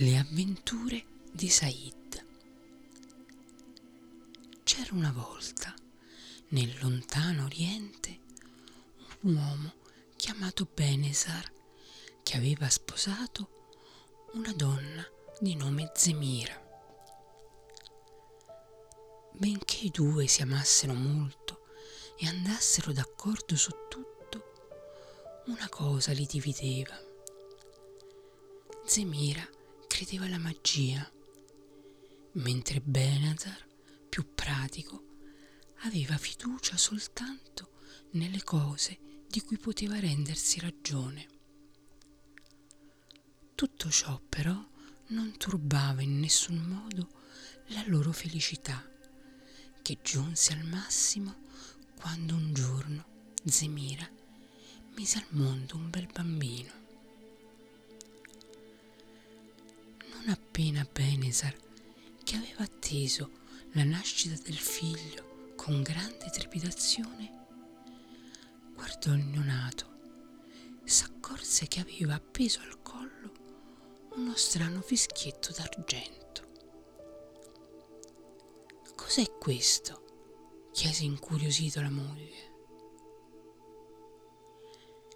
Le avventure di Said. C'era una volta, nel lontano oriente, un uomo chiamato Benesar che aveva sposato una donna di nome Zemira. Benché i due si amassero molto e andassero d'accordo su tutto, una cosa li divideva. Zemira credeva alla magia, mentre Benazar, più pratico, aveva fiducia soltanto nelle cose di cui poteva rendersi ragione. Tutto ciò però non turbava in nessun modo la loro felicità che giunse al massimo quando un giorno Zemira mise al mondo un bel bambino. Appena Benesar, che aveva atteso la nascita del figlio con grande trepidazione, guardò il neonato, s'accorse che aveva appeso al collo uno strano fischietto d'argento. Cos'è questo? chiese incuriosito la moglie.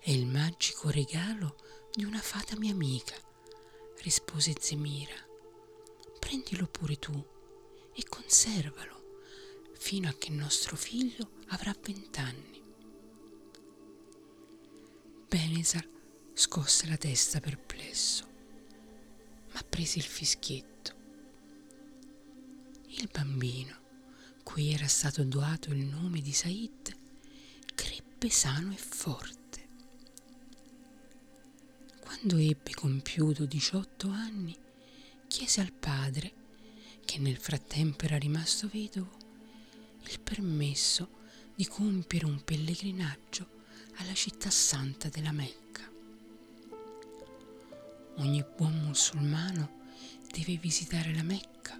È il magico regalo di una fata mia amica, rispose Zemira. Prendilo pure tu e conservalo fino a che nostro figlio avrà vent'anni. Benesar scosse la testa perplesso, ma prese il fischietto. Il bambino cui era stato dato il nome di Said, crebbe sano e forte. Quando ebbe compiuto 18 anni, chiese al padre, che nel frattempo era rimasto vedovo, il permesso di compiere un pellegrinaggio alla città santa della Mecca. Ogni buon musulmano deve visitare la Mecca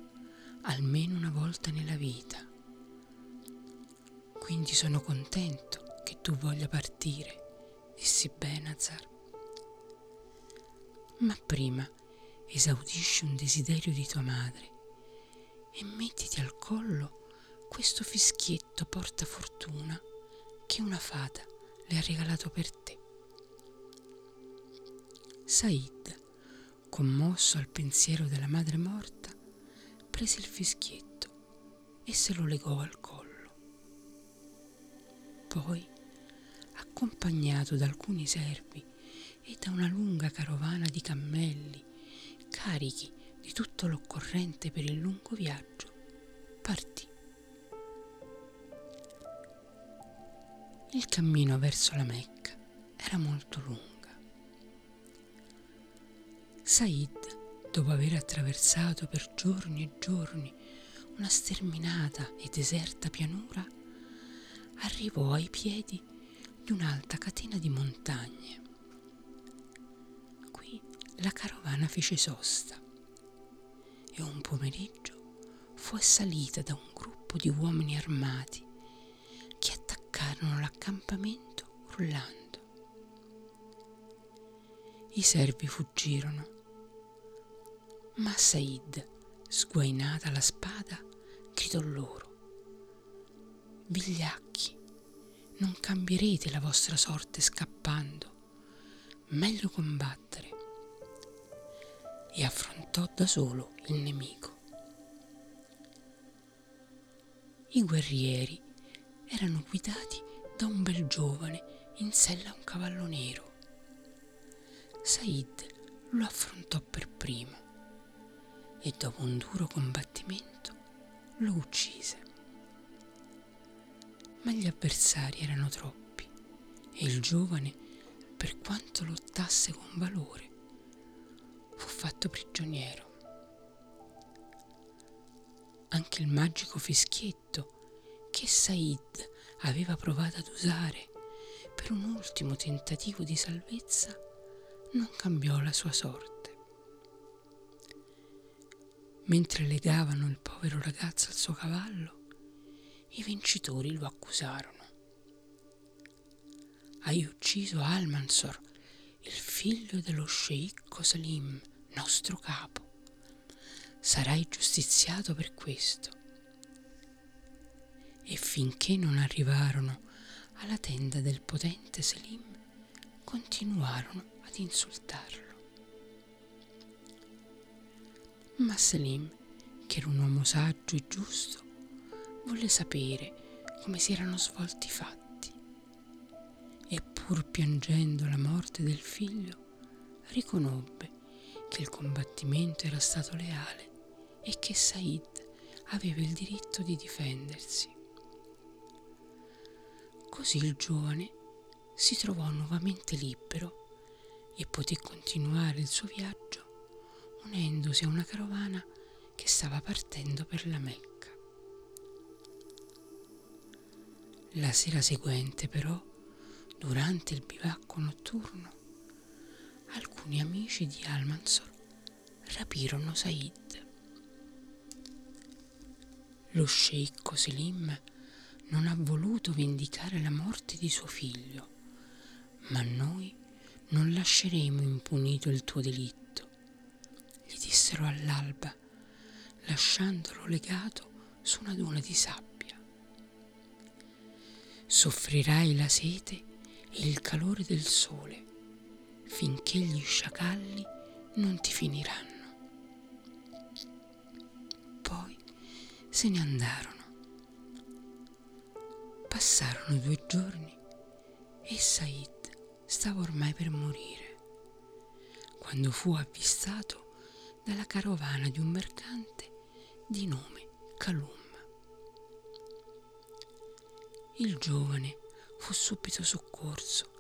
almeno una volta nella vita quindi sono contento che tu voglia partire, dissi Benazar. Ma prima esaudisci un desiderio di tua madre e mettiti al collo questo fischietto porta fortuna che una fata le ha regalato per te. Said, commosso al pensiero della madre morta, prese il fischietto e se lo legò al collo. Poi, accompagnato da alcuni servi e da una lunga carovana di cammelli carichi di tutto l'occorrente per il lungo viaggio, partì. Il cammino verso la Mecca era molto lunga. Said, dopo aver attraversato per giorni e giorni una sterminata e deserta pianura, arrivò ai piedi di un'alta catena di montagne. La carovana fece sosta e un pomeriggio fu assalita da un gruppo di uomini armati che attaccarono l'accampamento urlando. I servi fuggirono, ma Said, sguainata la spada, gridò loro vigliacchi, non cambierete la vostra sorte scappando, meglio combattere. E affrontò da solo il nemico. I guerrieri erano guidati da un bel giovane in sella a un cavallo nero. Said lo affrontò per primo e dopo un duro combattimento lo uccise ma gli avversari erano troppi e il giovane, per quanto lottasse con valore, fatto prigioniero. Anche il magico fischietto che Said aveva provato ad usare per un ultimo tentativo di salvezza non cambiò la sua sorte. Mentre legavano il povero ragazzo al suo cavallo, i vincitori lo accusarono. Hai ucciso Almansor, il figlio dello sceicco Salim, nostro capo. sarai giustiziato per questo. E finché non arrivarono alla tenda del potente Selim, continuarono ad insultarlo. Ma Selim, che era un uomo saggio e giusto, volle sapere come si erano svolti i fatti. E pur piangendo la morte del figlio, riconobbe che il combattimento era stato leale e che Said aveva il diritto di difendersi. Così il giovane si trovò nuovamente libero e poté continuare il suo viaggio unendosi a una carovana che stava partendo per la Mecca. La sera seguente però, durante il bivacco notturno, alcuni amici di Almansor rapirono Said lo sceicco Selim non ha voluto vendicare la morte di suo figlio, ma noi non lasceremo impunito il tuo delitto, gli dissero all'alba, lasciandolo legato su una duna di sabbia. Soffrirai la sete e il calore del sole finché gli sciacalli non ti finiranno. se ne andarono. Passarono due giorni e Said stava ormai per morire, quando fu avvistato dalla carovana di un mercante di nome Kalum. Il giovane fu subito soccorso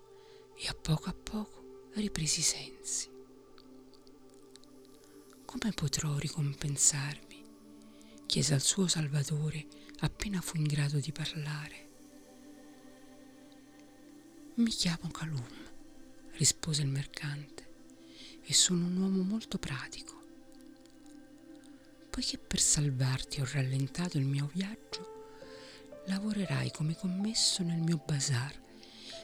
e a poco a poco riprese i sensi. Come potrò ricompensarvi? chiese al suo Salvatore appena fu in grado di parlare. Mi chiamo Calum, rispose il mercante, e sono un uomo molto pratico. Poiché per salvarti ho rallentato il mio viaggio, lavorerai come commesso nel mio bazar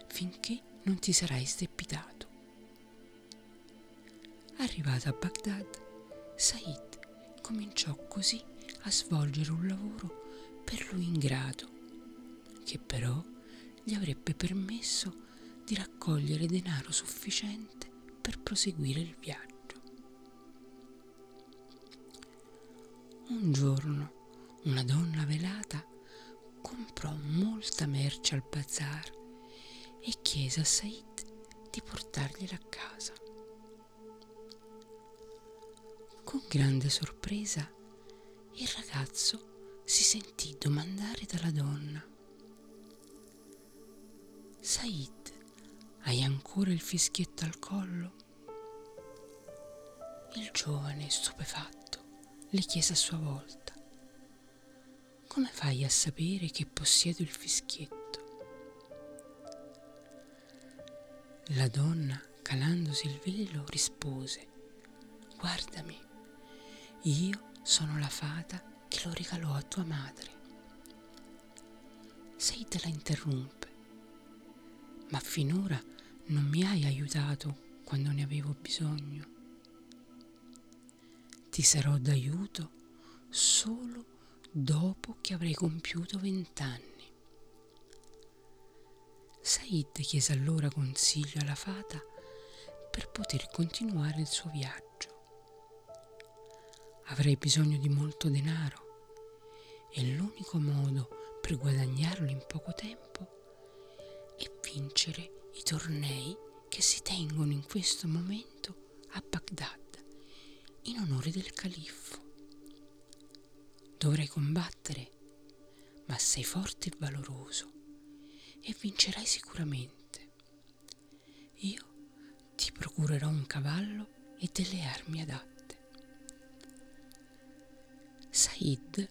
finché non ti sarai sdebitato. Arrivato a Baghdad, Said cominciò così a svolgere un lavoro per lui ingrato, che però gli avrebbe permesso di raccogliere denaro sufficiente per proseguire il viaggio. Un giorno una donna velata comprò molta merce al bazar e chiese a Said di portargliela a casa. Con grande sorpresa il ragazzo si sentì domandare dalla donna. Said, hai ancora il fischietto al collo? Il giovane, stupefatto, le chiese a sua volta. Come fai a sapere che possiedo il fischietto? La donna, calandosi il velo, rispose, guardami, io sono la fata che lo regalò a tua madre. Said la interrompe. Ma finora non mi hai aiutato quando ne avevo bisogno. Ti sarò d'aiuto solo dopo che avrai compiuto vent'anni. Said chiese allora consiglio alla fata per poter continuare il suo viaggio. Avrei bisogno di molto denaro e l'unico modo per guadagnarlo in poco tempo è vincere i tornei che si tengono in questo momento a Baghdad in onore del califfo. Dovrai combattere, ma sei forte e valoroso e vincerai sicuramente. Io ti procurerò un cavallo e delle armi adatte. Said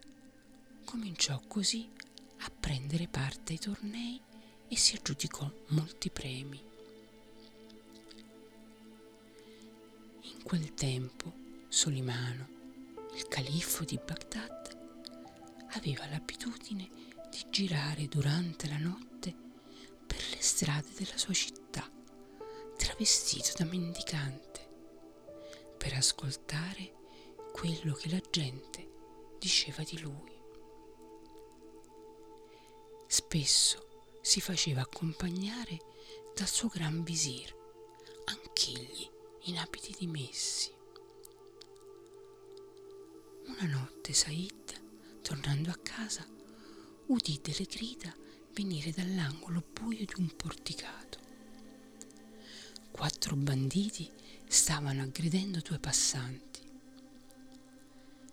cominciò così a prendere parte ai tornei e si aggiudicò molti premi. In quel tempo Solimano, il califfo di Baghdad, aveva l'abitudine di girare durante la notte per le strade della sua città, travestito da mendicante, per ascoltare quello che la gente diceva di lui. Spesso si faceva accompagnare dal suo gran visir, anch'egli in abiti dimessi. Una notte Said, tornando a casa, udì delle grida venire dall'angolo buio di un porticato. Quattro banditi stavano aggredendo due passanti.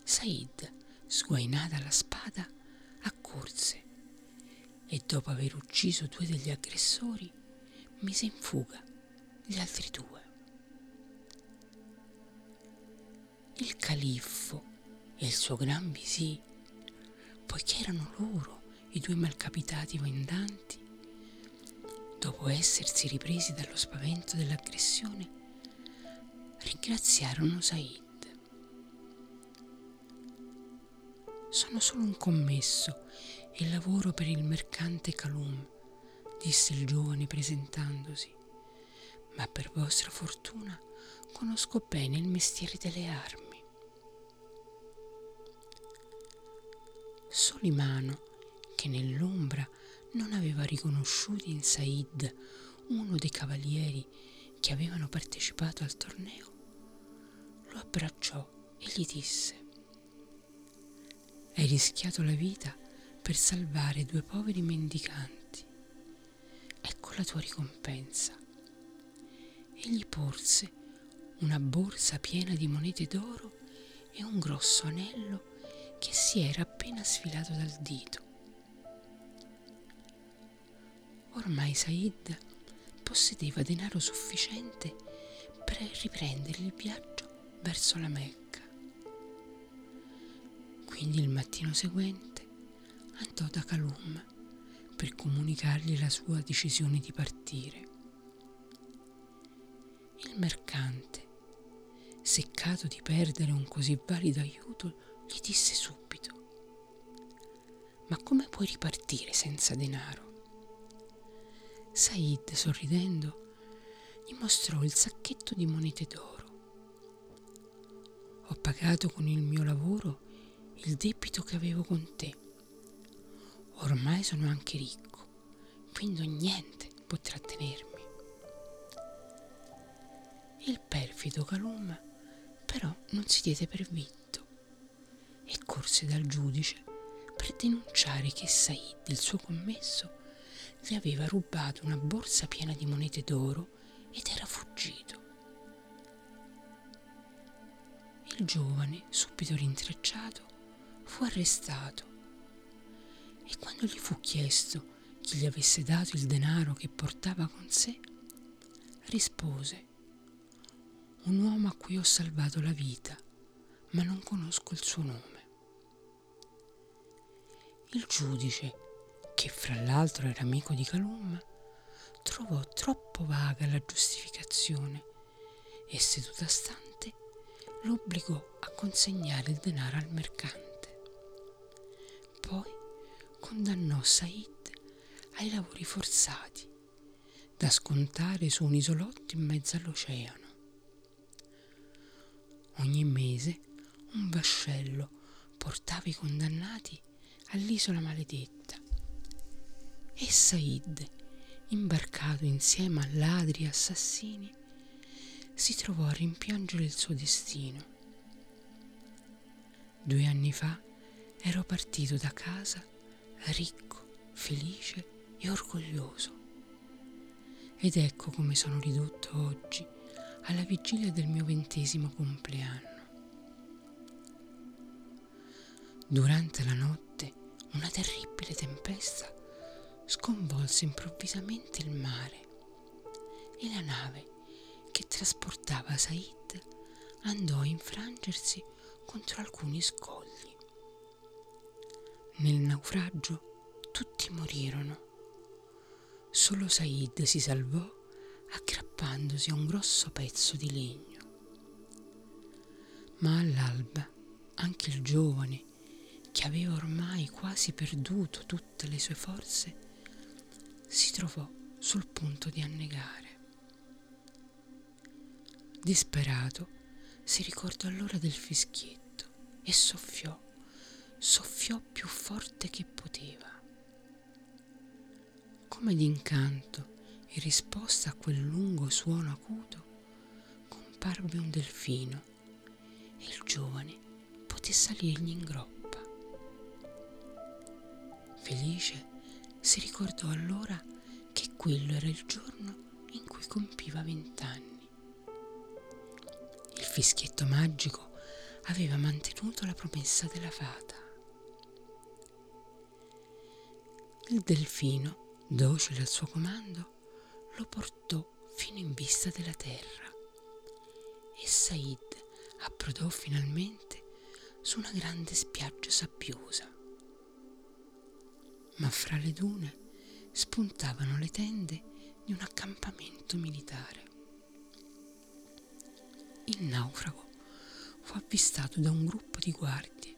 Said, sguainata la spada, accorse e dopo aver ucciso due degli aggressori mise in fuga gli altri due. Il califfo e il suo gran visì, poiché erano loro i due malcapitati vendanti, dopo essersi ripresi dallo spavento dell'aggressione, ringraziarono Said. Sono solo un commesso e lavoro per il mercante Calum, disse il giovane presentandosi, ma per vostra fortuna conosco bene il mestiere delle armi. Solimano, che nell'ombra non aveva riconosciuto in Said uno dei cavalieri che avevano partecipato al torneo, lo abbracciò e gli disse Hai rischiato la vita per salvare due poveri mendicanti. Ecco la tua ricompensa. E gli porse una borsa piena di monete d'oro e un grosso anello che si era appena sfilato dal dito. Ormai Said possedeva denaro sufficiente per riprendere il viaggio verso la Mecca. Quindi il mattino seguente andò da Calum per comunicargli la sua decisione di partire. Il mercante, seccato di perdere un così valido aiuto, gli disse subito, ma come puoi ripartire senza denaro? Said, sorridendo, gli mostrò il sacchetto di monete d'oro. Ho pagato con il mio lavoro il debito che avevo con te. Ormai sono anche ricco, quindi niente può trattenermi. Il perfido Calum però non si diede per vinto e corse dal giudice per denunciare che Said, il suo commesso, le aveva rubato una borsa piena di monete d'oro ed era fuggito. Il giovane, subito rintracciato, fu arrestato e quando gli fu chiesto chi gli avesse dato il denaro che portava con sé, rispose un uomo a cui ho salvato la vita, ma non conosco il suo nome. Il giudice, che fra l'altro era amico di Calum, trovò troppo vaga la giustificazione e seduta stante lo obbligò a consegnare il denaro al mercante. Condannò Said ai lavori forzati, da scontare su un isolotto in mezzo all'oceano. Ogni mese un vascello portava i condannati all'isola maledetta. E Said, imbarcato insieme a ladri e assassini, si trovò a rimpiangere il suo destino. Due anni fa ero partito da casa ricco, felice e orgoglioso. Ed ecco come sono ridotto oggi alla vigilia del mio ventesimo compleanno. Durante la notte una terribile tempesta sconvolse improvvisamente il mare e la nave che trasportava Said andò a infrangersi contro alcuni scogli. Nel naufragio tutti morirono. Solo Said si salvò aggrappandosi a un grosso pezzo di legno. Ma all'alba anche il giovane che aveva ormai quasi perduto tutte le sue forze, si trovò sul punto di annegare. Disperato, si ricordò allora del fischietto e soffiò, soffiò più forte che poteva. Come d'incanto, in risposta a quel lungo suono acuto, comparve un delfino e il giovane poté salirgli in groppa. Felice si ricordò allora che quello era il giorno in cui compiva vent'anni. Il fischietto magico aveva mantenuto la promessa della fata. Il delfino, docile al suo comando, lo portò fino in vista della terra e Said approdò finalmente su una grande spiaggia sabbiosa. Ma fra le dune spuntavano le tende di un accampamento militare. Il naufrago fu avvistato da un gruppo di guardie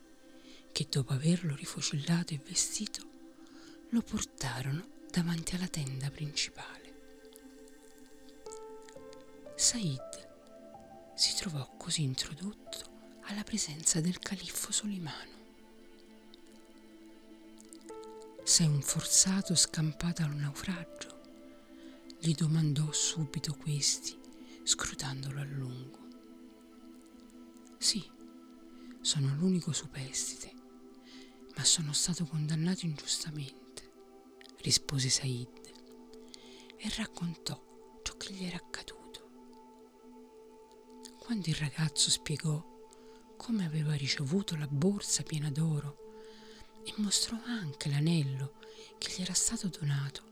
che dopo averlo rifocillato e vestito lo portarono davanti alla tenda principale. Said si trovò così introdotto alla presenza del califfo Solimano. Sei un forzato scampato al naufragio? gli domandò subito questi, scrutandolo a lungo. Sì, sono l'unico superstite, ma sono stato condannato ingiustamente, rispose Said e raccontò ciò che gli era accaduto. Quando il ragazzo spiegò come aveva ricevuto la borsa piena d'oro e mostrò anche l'anello che gli era stato donato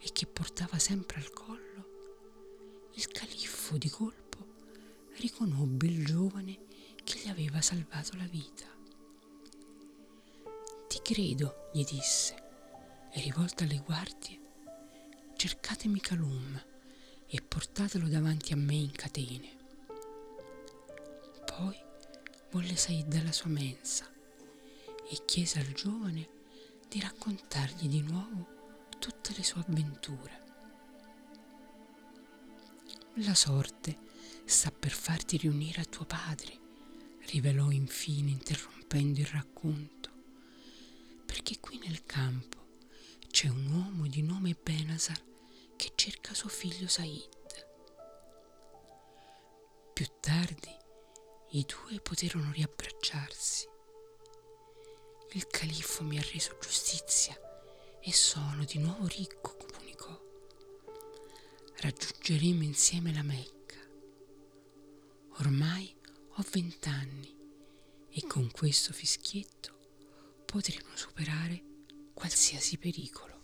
e che portava sempre al collo, il califfo di colpo riconobbe il giovane che gli aveva salvato la vita. Ti credo, gli disse, e rivolta alle guardie, cercatemi Calum e portatelo davanti a me in catene. Poi volle Said alla sua mensa e chiese al giovane di raccontargli di nuovo tutte le sue avventure. La sorte sta per farti riunire a tuo padre, rivelò infine interrompendo il racconto, perché qui nel campo c'è un uomo di Benasar che cerca suo figlio Said. Più tardi i due poterono riabbracciarsi. Il califfo mi ha reso giustizia e sono di nuovo ricco, comunicò. Raggiungeremo insieme la Mecca. Ormai ho vent'anni e con questo fischietto potremo superare qualsiasi pericolo.